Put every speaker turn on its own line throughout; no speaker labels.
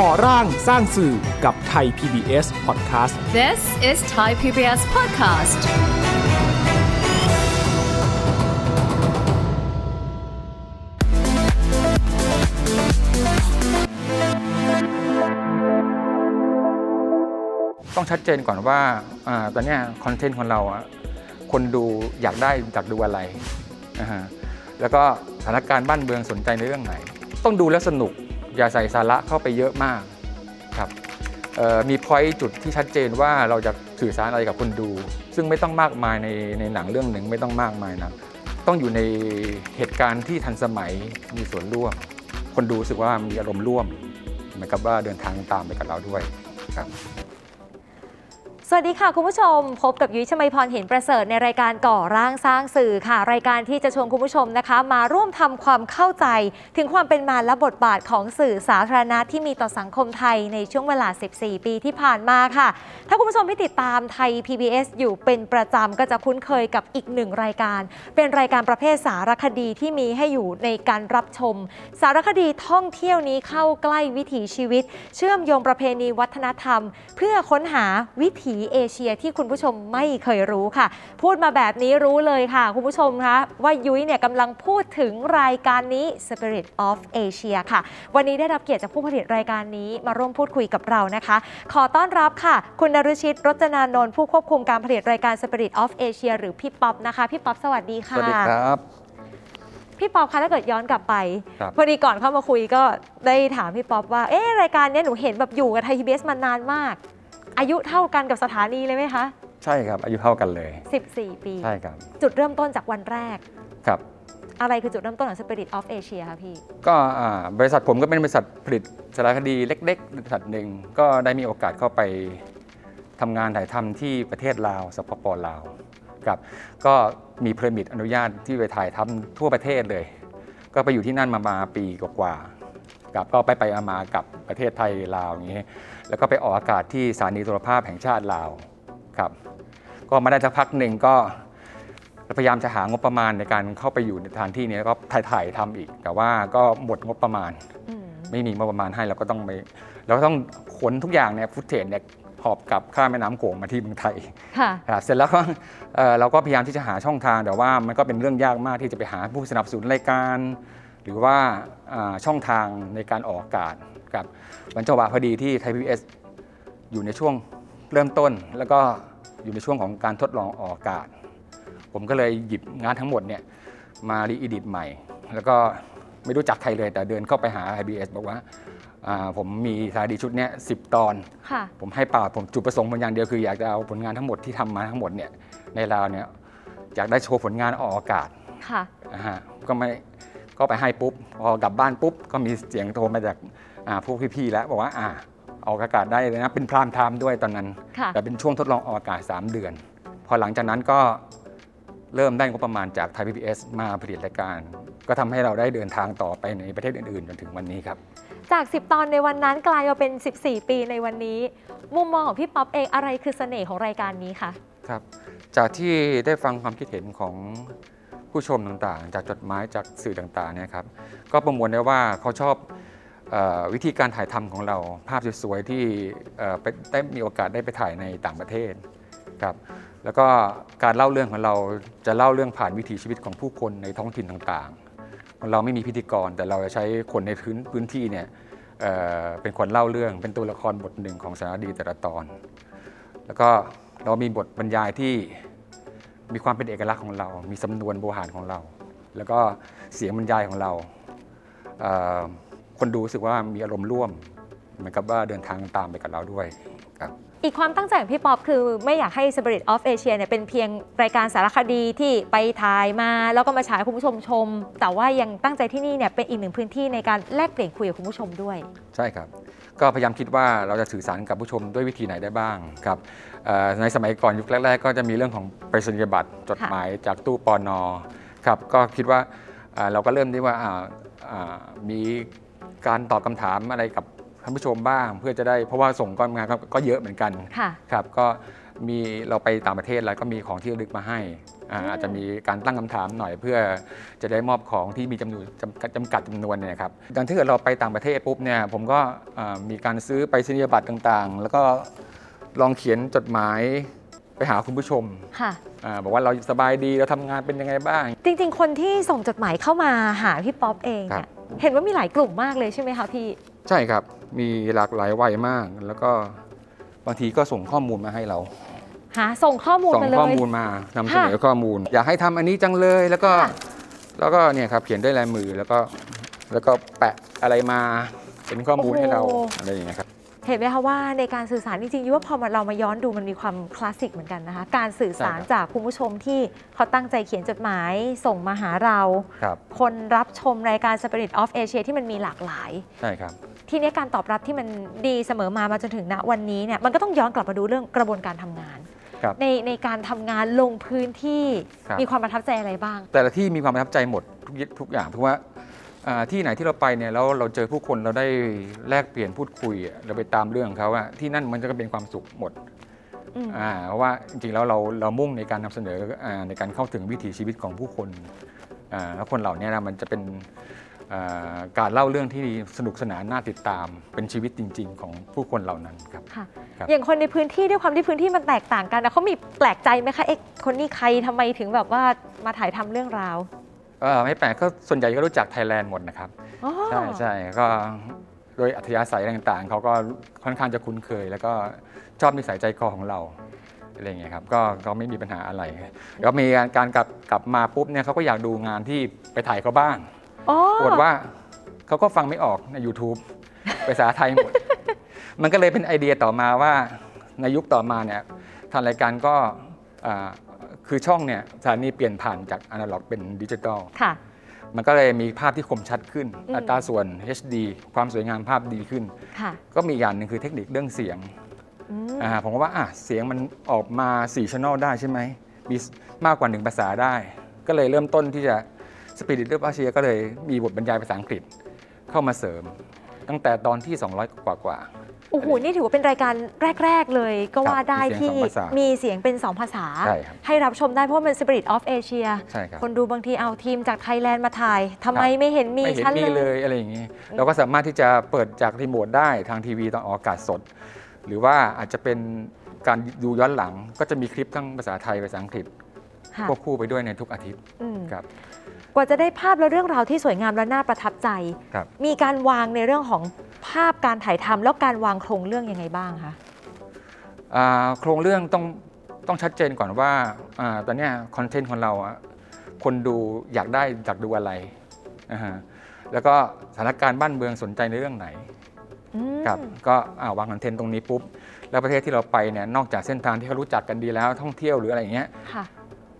ก่อร่างสร้างสื่อกับไทย PBS Podcast
This is Thai PBS Podcast
ต้องชัดเจนก่อนว่าอาตอนเนี้คอนเทนต์ของเราอะคนดูอยากได้อยากดูอะไรนะฮะแล้วก็สถานการณ์บ้านเมืองสนใจในเรื่องไหน ต้องดูแล้วสนุก อย่าใส่สาระเข้าไปเยอะมากครับมีพอยต์จุดที่ชัดเจนว่าเราจะสื่อสารอะไรกับคนดู ซึ่งไม่ต้องมากมายในในหนังเรื่องหนึ่งไม่ต้องมากมายนะต้องอยู่ในเหตุการณ์ที่ทันสมัยมีส่วนร่วม คนดูรู้สึกว่ามีอารมณ์ร่วมเหมือนกับว่าเดินทางตามไปกับเราด้วยครับ
วัสดีค่ะ คุณผู้ชม พบกับยุ้ยชมัยพรเห็นประเสริฐในรายการก่อร่างสร้างสื่อค่ะ รายการที่จะชวนคุณผู้ชมนะคะ มาร่วมทำความเข้าใจ ถึงความเป็นมาและบทบาทของสื่อสาธารณะที่มีต่อสังคมไทยในช่วงเวลา 14 ปีที่ผ่านมาค่ะ ถ้าคุณผู้ชมที่ติดตามไทย PBS อยู่เป็นประจำก็จะคุ้นเคยกับอีกหนึ่งรายการ เป็นรายการประเภทสารคดีที่มีให้อยู่ในการรับชม สารคดีท่องเที่ยวนี้เข้าใกล้วิถีชีวิต เชื่อมโยงประเพณีวัฒนธรรม เพื่อค้นหาวิถีเอเชียที่คุณผู้ชมไม่เคยรู้ค่ะ พูดมาแบบนี้รู้เลยค่ะ คุณผู้ชมคะว่ายุ้ยเนี่ยกำลังพูดถึงรายการนี้ Spirit of Asia ค่ะ วันนี้ได้รับเกียรติจากผู้ผลิตรายการนี้มาร่วมพูดคุยกับเรานะคะ ขอต้อนรับค่ะ คุณนฤชิตรจนานนท์ผู้ควบคุมการผลิตรายการ Spirit of Asia หรือพี่ป๊อปนะคะพี่ป๊อปสวัสดี
ส
ค่ะ
วัสดีครับ
พี่ป๊อปคะถ้าเกิดย้อนกลับไป
ครับ
พอดีก่อนเข้ามาคุยก็ได้ถามพี่ป๊อปว่าเอ๊ะรายการเนี้ยหนูเห็นแบบอยู่กับไทยพีบีมานานมาก อายุเท่ากันกับสถานีเลยไหมคะ
ใช่ครับ อายุเท่ากันเลย
14 ปี
ใช่ครับ
จุดเริ่มต้นจากวันแรก
ครับ
อะไรคือจุดเริ่มต้นของ Spirit of Asia คะพี่
ก็อ่าบริษัทผมก็เป็นบริษัทผลิตสารคดีเล็กๆบริษัทหนึ่งก็ได้มีโอกาสเข้าไปทำงานถ่ายทำที่ประเทศลาวสปปลาวครับก็มี permit อนุญาตที่ไปถ่ายทำทั่วประเทศเลย ก็ไปอยู่ที่นั่นมามาปีกว่า ๆครับก็ไปไปมาๆกับประเทศไทยลาวอย่างนี้ แล้วก็ไปออกอากาศที่สถานีโทรภาพแห่งชาติลาวครับ ก็มาได้สักพักหนึ่งก็พยายามจะหางบประมาณในการเข้าไปอยู่ในสถานที่นี้แล้วก็ถ่ายถ่ายทำอีก แต่ว่าก็หมดงบประมาณ
อืม
ไม่มีงบประมาณให้เราก็ต้องไปเราก็ต้องขนทุกอย่างเนี่ยฟุตเทจเนี่ยหอบกลับข้ามแม่น้ำโขงมาที่เมืองไทย
ค่ะ
ครับเสร็จแล้วก็เอ่อเราก็พยายามที่จะหาช่องทางแต่ว่ามันก็เป็นเรื่องยากมากที่จะไปหาผู้สนับสนุนรายการ หรือว่าอ่าช่องทางในการออกอากาศกับวันจังหวะพอดีที่ไทยพีเอสอยู่ในช่วงเริ่มต้น แล้วก็อยู่ในช่วงของการทดลองออกอากาศ ผมก็เลยหยิบงานทั้งหมดเนี่ยมารีอิดิทใหม่ แล้วก็ไม่รู้จักใครเลยแต่เดินเข้าไปหา IBS บอกว่าอ่าผมมีสารคดีชุดเนี้ยสิตอน
ค่ะ
ผมให้เปล่าผมจุดประสงค์มันอย่างเดียวคืออยากจะเอาผลงานทั้งหมดที่ทำมาทั้งหมดเนี่ยในลาวเนี่ยอยากได้โชว์ผลงานออกอากาศ
ค่ะ
นะฮะก็ไม่ ก็ไปให้ปุ๊บพอกลับบ้านปุ๊บก็มีเสียงโทรมาจากอ่าพวกพี่ๆแล้วบอกว่าอ่าออกอากาศได้เลยนะ เป็น prime time ด้วยตอนนั้น
ค่ะ
แต่เป็นช่วงทดลองออกอากาศ 3 เดือน พอหลังจากนั้นก็เริ่มได้งบประมาณจากไทยพีบีเอสมาผลิตรายการ ก็ทำให้เราได้เดินทางต่อไปในประเทศอื่นๆ จนถึงวันนี้ครับ
จาก 10 ตอนในวันนั้นกลายมาเป็น 14 ปีในวันนี้ มุมมองของพี่ป๊อปเองอะไรคือเสน่ห์ของรายการนี้คะ
ครับ จากที่ได้ฟังความคิดเห็นของ ผู้ชมต่างๆ จากจดหมายจากสื่อต่างๆเนี่ยครับก็ประมวลได้ว่าเขาชอบออวิธีการถ่ายทำของเรา ภาพสวยๆที่ได้มีโอกาสได้ไปถ่ายในต่างประเทศครับแล้วก็การเล่าเรื่องของเราจะเล่าเรื่องผ่านวิถีชีวิตของผู้คนในท้องถิ่นต่างๆ ของเราไม่มีพิธีกร แต่เราจะใช้คนในพื้นพื้นที่เนี่ยเเป็นคนเล่าเรื่องเป็นตัวละครบทหนึ่งของสารดีแต่ละตอน แล้วก็เรามีบทบรรยายที่ มีความเป็นเอกลักษณ์ของเรา มีสำนวนโบราณของเรา แล้วก็เสียงบรรยายของเราเคนดูรู้สึกว่ามีอารมณ์ร่วม เหมือนกับว่าเดินทางตามไปกับเราด้วย
อีกความตั้งใจของพี่ป๊อปคือไม่อยากให้ Spirit of Asia เนี่ยเป็นเพียงรายการสารคดีที่ไปถ่ายมา แล้วก็มาฉายคุณผู้ชมชม แต่ว่ายังตั้งใจที่นี่เนี่ยเป็นอีกหนึ่งพื้นที่ในการแลกเปลี่ยนคุยกับคุณผู้ชมด้วย
ใช่ครับ ก็พยายามคิดว่าเราจะสื่อสารกับผู้ชมด้วยวิธีไหนได้บ้างครับในสมัยก่อนยุคแรก ๆ ก็จะมีเรื่องของไปรษณียบัตรจดหมายจากตู้ปอนอครับก็คิดว่าเราก็เริ่มที่ว่าอ่าอ่ามีการตอบคำถามอะไรกับ ท่านผู้ชมบ้าง เพื่อจะได้เพราะว่าส่งก้อนงานก็ก็เยอะเหมือนกัน
ค่ะ
ครับก็มีเราไปต่างประเทศแล้วก็มีของที่ระลึกมาให้อ่าอาจจะมีการตั้งคำถามหน่อยเพื่อจะได้มอบของที่มีจำนวนจำกัดจำกัดจำนวนเนี่ยครับดังที่เกิดเราไปต่างประเทศปุ๊บเนี่ยผมก็อ่ามีการซื้อไปรษณียบัตรต่างๆ แล้วก็ลองเขียนจดหมายไปหาคุณผู้ชม
ค่ะ
อาบอกว่าเราสบายดีเราทำงานเป็นยังไงบ้าง
จริง ๆ คนที่ส่งจดหมายเข้ามาหาพี่ป๊อปเอง
ครั
เนี่ย
บ
เห็นว่ามีหลายกลุ่มมากเลยใช่ไหมคะพี่
ใช่ครับ มีหลากหลายวัยมาก แล้วก็บางทีก็ส่งข้อมูลมาให้เรา
หาส่งข้อมูล
ส่ง
มาเล
ข้อย มูลมานำเสนอ
ค่ะ
ข้อมูล อยากให้ทำอันนี้จังเลยแล้วก็
ค่ะ
แล้วก็เนี่ยครับเขียนด้วยลายมือแล้วก็แล้วก็แปะอะไรมาเป็นข้อมูลให้เราอะไรอย่างเงี้ยครับ
เห็นไหมคะว่าในการสื่อสารจริงๆยุว่าพอมาเรามาย้อนดูมันมีความคลาสสิกเหมือนกันนะคะ การสื่อสาร
ใช่ครับ
จากคุณผู้ชมที่เขาตั้งใจเขียนจดหมายส่งมาหาเรา
ครับ
คนรับชมรายการ Spirit of Asia ที่มันมีหลากหลาย
ใช่ครับ
ทีนี้การตอบรับที่มันดีเสมอมามาจนถึงณวันนี้เนี่ยมันก็ต้องย้อนกลับมาดูเรื่องกระบวนการทำงาน
ครับ
ในในการทำงานลงพื้นที่
ครับ
มีความประทับใจอะไรบ้าง
แต่ละที่มีความประทับใจหมดทุกยิทุกอย่างเพราะว่าอ่า ที่ไหนที่เราไปเนี่ยแล้วเราเจอผู้คนเราได้แลกเปลี่ยนพูดคุยอะเราไปตามเรื่องของเขาอะที่นั่นมันจะเป็นความสุขหมด
อืม
อ่าเพราะว่าจริงๆแล้วเราเรามุ่งในการนำเสนออาในการเข้าถึงวิถีชีวิตของผู้คนอ่าแล้วคนเหล่านี้นะมันจะเป็นอ่าการเล่าเรื่องที่สนุกสนานน่าติดตาม เป็นชีวิตจริง ๆ ของผู้คนเหล่านั้นครับ
ค่ะ
ครับ
อย่างคนในพื้นที่ด้วยความที่พื้นที่มันแตกต่างกันนะเขามีแปลกใจไหมคะเอ๊ะคนนี้ใครทำไมถึงแบบว่ามาถ่ายทำเรื่องราว
เอ่อไม่แปลกก็ส่วนใหญ่ก็รู้จักไทยแลนด์หมดนะครับ
อ๋อ
ใช่ใช่ก็โดยอัธยาศัยต่างๆ เขาก็ค่อนข้างจะคุ้นเคย แล้วก็ชอบนิสัยใจคอของเราอะไรอย่างเงี้ยครับก็ก็ไม่มีปัญหาอะไรแล้วมีการการกลับกลับมาปุ๊บเนี่ยเขาก็อยากดูงานที่ไปถ่ายเขาบ้าง
อ๋อ
ปรากฏว่าเขาก็ฟังไม่ออกใน YouTube ภาษาไทยหมด มันก็เลยเป็นไอเดียต่อมาว่าในยุคต่อมาเนี่ยทางรายการก็อ่า คือช่องเนี่ยสถานีเปลี่ยนผ่านจากอนาล็อกเป็นดิจิตอล
ค่ะ
มันก็เลยมีภาพที่คมชัดขึ้น
อืม
อัตราส่วน HD ความสวยงามภาพดีขึ้น
ค่ะ
ก็มีอย่างหนึ่งคือเทคนิคเรื่องเสียง
อืม
อ่าผมก็ว่าอะเสียงมันออกมา4ช่องได้ใช่ไหม มีมากกว่า 1 ภาษาได้ ก็เลยเริ่มต้นที่จะ Spirit of Asia ก็เลยมีบทบรรยายภาษาอังกฤษเข้ามาเสริม ตั้งแต่ตอนที่ 200 กว่ากว่า
โอ้โห นี่ถือว่าเป็นรายการแรก ๆ เลยก็ว่าได้
มีเสียง
ที่
สองภาษามี
มีเสียงเป็น 2 ภาษา
ใช่ครับ
ให้รับชมได้เพราะว่ามัน Spirit of Asia
ใช่ครับ
คนดูบางทีเอาทีมจากไทยแลนด์มาถ่ายทำไม
ครับ
ไม่เห็นมี
ไม่เห็น
ชั้น
มี
เล
เลยยอะไรอย่างนี้เราก็สามารถที่จะเปิดจากรีโมทได้ทางทีวีตอนออกอากาศสด หรือว่าอาจจะเป็นการดูย้อนหลังก็จะมีคลิปทั้งภาษาไทยภาษาอังกฤษ
ค่ะ
ควบคู่ไปด้วยในทุกอาทิตย์
อืม
ครับ
กว่าจะได้ภาพและเรื่องราวที่สวยงามและน่าประทับใจ
ครับ
มีการวางในเรื่องของ ภาพการถ่ายทำแล้วการวางโครงเรื่องยังไงบ้างคะ
อ่าโครงเรื่องต้องต้องชัดเจนก่อนว่าอาตอนเนี้ยคอนเทนต์ของเราอะคนดูอยากได้อยากดูอะไรนะฮะแล้วก็สถานการณ์บ้านเมืองสนใจในเรื่องไหน
อืม
ครับก็อ่าวางคอนเทนต์ตรงนี้ปุ๊บ แล้วประเทศที่เราไปเนี่ยนอกจากเส้นทางที่เขารู้จักกันดีแล้ว ท่องเที่ยวหรืออะไรอย่างเงี้ย
ค่ะ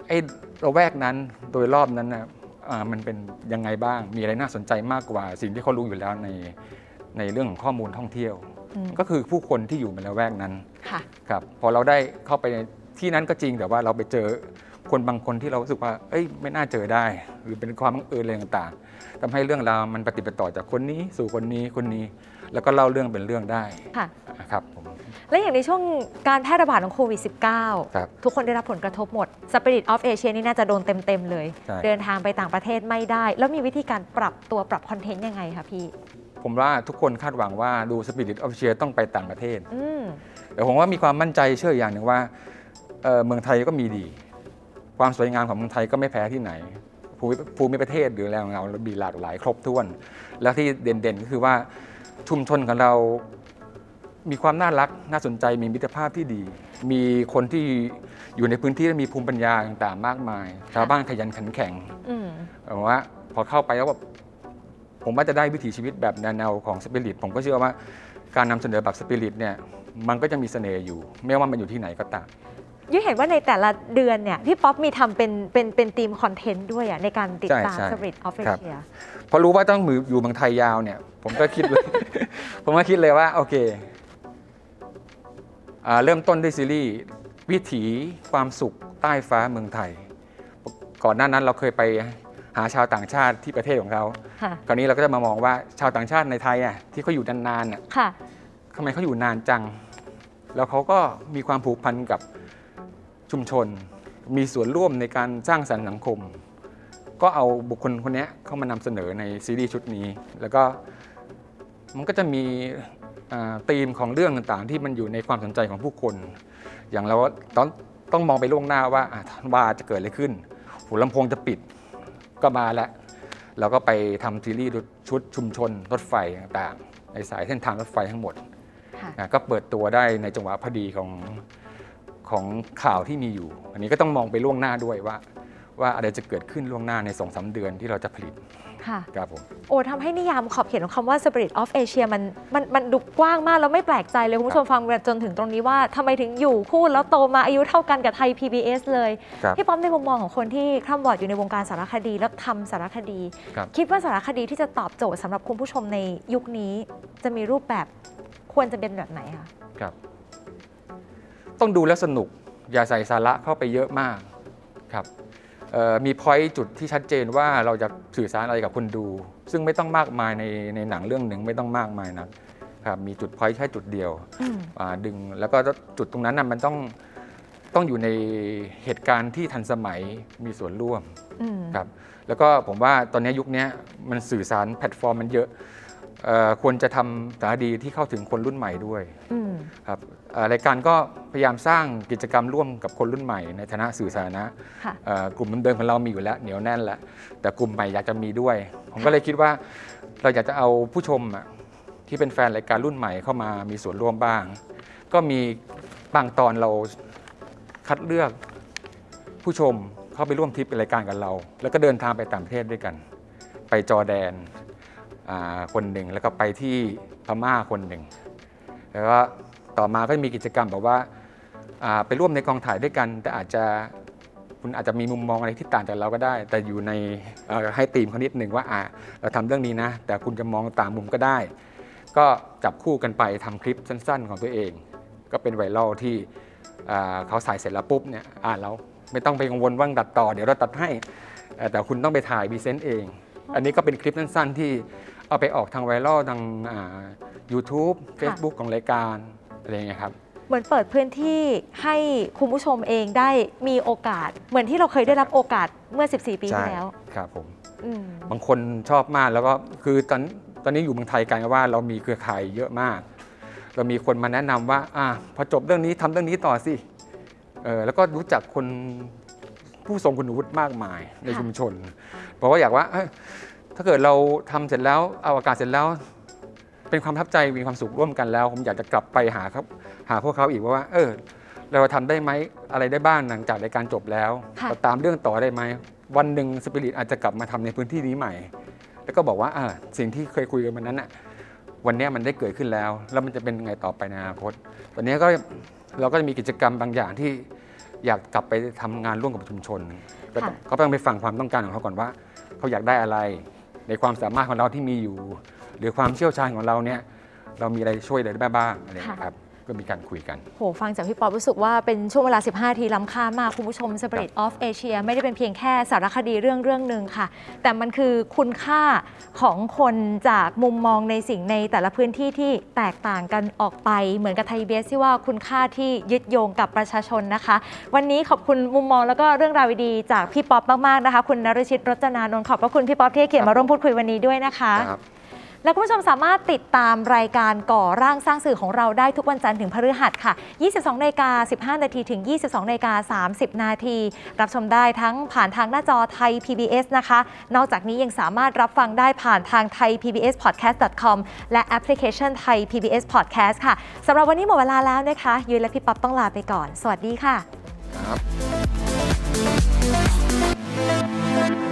ไอ้ระแวกนั้นโดยรอบนั้นนะอ่ามันเป็นยังไงบ้างมีอะไรน่าสนใจมากกว่าสิ่งที่เขารู้อยู่แล้วใน ในเรื่องของข้อมูลท่องเที่ยว
อืม
ก็คือผู้คนที่อยู่ในละแวกนั้น
ค่ะ
ครับพอเราได้เข้าไปในที่นั้นก็จริงแต่ว่าเราไปเจอคนบางคนที่เรารู้สึกว่า เอ้ย ไม่น่าเจอได้ หรือเป็นความบังเอิญอะไรต่างๆทำให้เรื่องราวมันปฏิปต่อจากคนนี้สู่คนนี้คนนี้ แล้วก็เล่าเรื่องเป็นเรื่องได้
ค่ะ
ครับผม
และอย่างในช่วงการแพร่ระบาดของโควิด
ครับ
-19 ทุกคนได้รับผลกระทบหมด Spirit of Asia นี่น่าจะโดนเต็ม ๆ เลย
ใช่
เดินทางไปต่างประเทศไม่ได้ แล้วมีวิธีการปรับตัวปรับคอนเทนต์ยังไงคะพี่
ผมว่าทุกคนคาดหวังว่าดู Spirit of Cheer ต้องไปต่างประเทศ
อืม
แต่ผมว่ามีความมั่นใจเชื่ออย่างหนึ่งว่าเอ่อเมืองไทยก็มีดี ความสวยงามของเมืองไทยก็ไม่แพ้ที่ไหนภูมิภูมิประเทศหรืออะไรของเราเรามีหลากหลายครบถ้วน แล้วที่เด่นๆก็คือว่าชุมชนของเรา มีความน่ารักน่าสนใจมีมิตรภาพที่ดี มีคนที่อยู่ในพื้นที่และมีภูมิปัญญาต่างๆ มากมายชาวบ้านขยันขันแข็ง
อืม
ผมว่าพอเข้าไปแล้วแบบ ผมว่าจะได้วิถีชีวิตแบบแนวๆของสปิริตผมก็เชื่อว่าการนำเสนอแบบสปิริตเนี่ยมันก็จะมีเสน่ห์อยู่ ไม่ว่ามันอยู่ที่ไหนก็ตาม
ยุ้ยเห็นว่าในแต่ละเดือนเนี่ยพี่ป๊อปมีทำเป็นเป็นเป็นทีมคอนเทนต์ด้วยอะในการติดตาม
ใช่ใช่
Spirit of
ครับ
Asia
พอรู้ว่าต้องมืออยู่เมืองไทยยาวเนี่ย ผมก็คิดเลยผมก็คิดเลยว่าโอเคอ่าเริ่มต้นด้วยซีรีส์วิถีความสุขใต้ฟ้าเมืองไทย ก่อนหน้านั้นเราเคยไป หาชาวต่างชาติที่ประเทศของเขา
ค่ะ
คราวนี้เราก็จะมามองว่าชาวต่างชาติในไทยอะที่เขาอยู่นานๆน่ะ
ค่ะ
ทำไมเขาอยู่นานจัง แล้วเขาก็มีความผูกพันกับชุมชน มีส่วนร่วมในการสร้างสรรค์สังคม ก็เอาบุคคลคนนี้เข้ามานำเสนอในซีรีส์ชุดนี้ แล้วก็มันก็จะมีธีมของเรื่องต่างๆ ที่มันอยู่ในความสนใจของผู้คน อย่างเราต้องต้องมองไปล่วงหน้าว่าว่าจะเกิดอะไรขึ้นหูลำโพงจะปิด ก็มาแล้วเราก็ไปทำซีรีส์ชุดชุมชนรถไฟต่างๆ ในสายเส้นทางรถไฟทั้งหมด ก็เปิดตัวได้ในจังหวะพอดีของของข่าวที่มีอยู่ อันนี้ก็ต้องมองไปล่วงหน้าด้วยว่า ว่าอะไรจะเกิดขึ้นล่วงหน้าในสองสาเดือนที่เราจะผลิต
ค่ะ
ครับผม
โอ้ทำให้นิยามขอบเขตของคำว่า Spirit of Asia มันมันมันดูกว้างมาก แล้วไม่แปลกใจเลย คุณผู้ชมฟังจนถึงตรงนี้ว่าทำไมถึงอยู่คู่แล้วโตมาอายุเท่ากันกับไทย PBS เลย
ครับ
พี่ป้อมในมุมมองของคนที่คร่ำวอดอยู่ในวงการสารคดีแล้วทำสารคดี
ครับ
คิดว่าสารคดีที่จะตอบโจทย์สำหรับคุณผู้ชมในยุคนี้ จะมีรูปแบบควรจะเป็นแบบไหนคะ
ครับต้องดูแล้วสนุกอย่าใส่สาระเข้าไปเยอะมากครับเอ่อ มีพอยต์จุดที่ชัดเจนว่าเราจะสื่อสารอะไรกับคนดู ซึ่งไม่ต้องมากมายในในหนังเรื่องหนึ่งไม่ต้องมากมายนะครับมีจุดพอยต์แค่จุดเดียว
อืม
อ่าดึงแล้วก็จุดตรงนั้นนะมันต้องต้องอยู่ในเหตุการณ์ที่ทันสมัยมีส่วนร่วม
อืม
ครับแล้วก็ผมว่าตอนนี้ยุคนี้มันสื่อสารแพลตฟอร์มมันเยอะเอ่อควรจะทำสารคดีที่เข้าถึงคนรุ่นใหม่ด้วย
อืม
ครับเอ่อ รายการก็พยายามสร้างกิจกรรมร่วมกับคนรุ่นใหม่ในฐานะสื่อสาธารณะ
ค่ะ
เอ่อกลุ่มเดิมๆของเรามีอยู่แล้วเหนียวแน่นแล้ว แต่กลุ่มใหม่อยากจะมีด้วย ผมก็เลยคิดว่าเราอยากจะเอาผู้ชมอะที่เป็นแฟนรายการรุ่นใหม่เข้ามามีส่วนร่วมบ้าง ก็มีบางตอนเราคัดเลือกผู้ชมเข้าไปร่วมทริปรายการกับเรา แล้วก็เดินทางไปต่างประเทศด้วยกัน ไปจอร์แดนอ่าคนหนึ่งแล้วก็ไปที่พม่าคนหนึ่งแล้วก็ ต่อมาก็มีกิจกรรมแบบว่าาไปร่วมในกองถ่ายด้วยกัน แต่อาจจะคุณอาจจะมีมุมมองอะไรที่ต่างจากเราก็ได้ แต่อยู่ในให้ตีมเขานิดหนึ่งว่าอ่าเราทำเรื่องนี้นะ แต่คุณจะมองต่างมุมก็ได้ ก็จับคู่กันไปทำคลิปสั้น ๆ ของตัวเอง ก็เป็นไวรัลที่เขาใส่เสร็จแล้วปุ๊บเนี่ยอ่านแล้วไม่ต้องไปกังวลว่าตัดต่อ เดี๋ยวเราตัดให้ แต่คุณต้องไปถ่ายพรีเซนต์เอง อันนี้ก็เป็นคลิปสั้น ๆ ที่เอาไปออกทางไวรัลทางอ่า YouTube Facebook ของรายการ อะไรอย่างเงี้ยครับ
เหมือนเปิดพื้นที่ให้คุณผู้ชมเองได้มีโอกาส เหมือนที่เราเคยได้รับโอกาสเมื่อ 14 ปีที่แล้ว
ครับผม
อืม
บางคนชอบมากแล้วก็คือตอนตอนนี้อยู่เมืองไทยกลายเป็นว่าเรามีเครือข่ายเยอะมาก เรามีคนมาแนะนำว่าอะพอจบเรื่องนี้ทำเรื่องนี้ต่อสิเออแล้วก็รู้จักคนผู้ทรงคุณวุฒิมากมายใน
ค่ะ
ชุมชนบอกว่าอยากว่าเอ้ยถ้าเกิดเราทำเสร็จแล้วเอาอากาศเสร็จแล้ว เป็นความประทับใจมีความสุขร่วมกันแล้ว ผมอยากจะกลับไปหาครับหาพวกเขาอีกว่า เออ เราทำได้ไหมอะไรได้บ้างหลังจากรายการจบแล้ว
ค่ะ
เราตามเรื่องต่อได้ไหมวันหนึ่งสปิริตอาจจะกลับมาทำในพื้นที่นี้ใหม่ แล้วก็บอกว่าอ่าสิ่งที่เคยคุยกันวันนั้นน่ะวันเนี้ยมันได้เกิดขึ้นแล้ว แล้วมันจะเป็นยังไงต่อไปในอนาคตตอนนี้ก็เราก็จะมีกิจกรรมบางอย่างที่อยากกลับไปทำงานร่วมกับชุมชนก็ต้องก็ต้องไปฟังความต้องการของเขาก่อนว่า เขาอยากได้อะไร ในความสามารถของเราที่มีอยู่ หรือความเชี่ยวชาญของเราเนี่ยเรามีอะไรช่วยอะไรได้บ้างอะไรอย่างเงี้ยครับก็มีการคุยกัน
โห ฟังจากพี่ป๊อปรู้สึกว่าเป็นช่วงเวลา 15 ทีล้ำค่ามาก คุณผู้ชม Spirit of Asia ไม่ได้เป็นเพียงแค่สารคดีเรื่องเรื่องหนึ่งค่ะ แต่มันคือคุณค่าของคนจากมุมมองในสิ่งในแต่ละพื้นที่ที่แตกต่างกันออกไป เหมือนกับไทยเบสที่ว่าคุณค่าที่ยึดโยงกับประชาชนนะคะ วันนี้ขอบคุณมุมมองแล้วก็เรื่องราวดีๆจากพี่ป๊อปมากๆนะคะ คุณนรชิตรจนานนท์ขอบพระคุณพี่ป๊อปที่ให้เกียรติมาร่วมพูดคุยวันนี้ด้วยนะคะ
ครับ
และคุณผู้ชมสามารถติดตามรายการก่อร่างสร้างสื่อของเราได้ทุกวันจันทร์ถึงพฤหัสค่ะ 22นาฬิกา15 นาทีถึง 22นาฬิกา30 นาที รับชมได้ทั้งผ่านทางหน้าจอไทย PBS นะคะ นอกจากนี้ยังสามารถรับฟังได้ผ่านทางไทย PBS Podcast com และแอปพลิเคชันไทย PBS Podcast ค่ะสำหรับวันนี้หมดเวลาแล้วนะคะ ยุ้ยและพี่ป๊อปต้องลาไปก่อน สวัสดีค่ะ
ครับ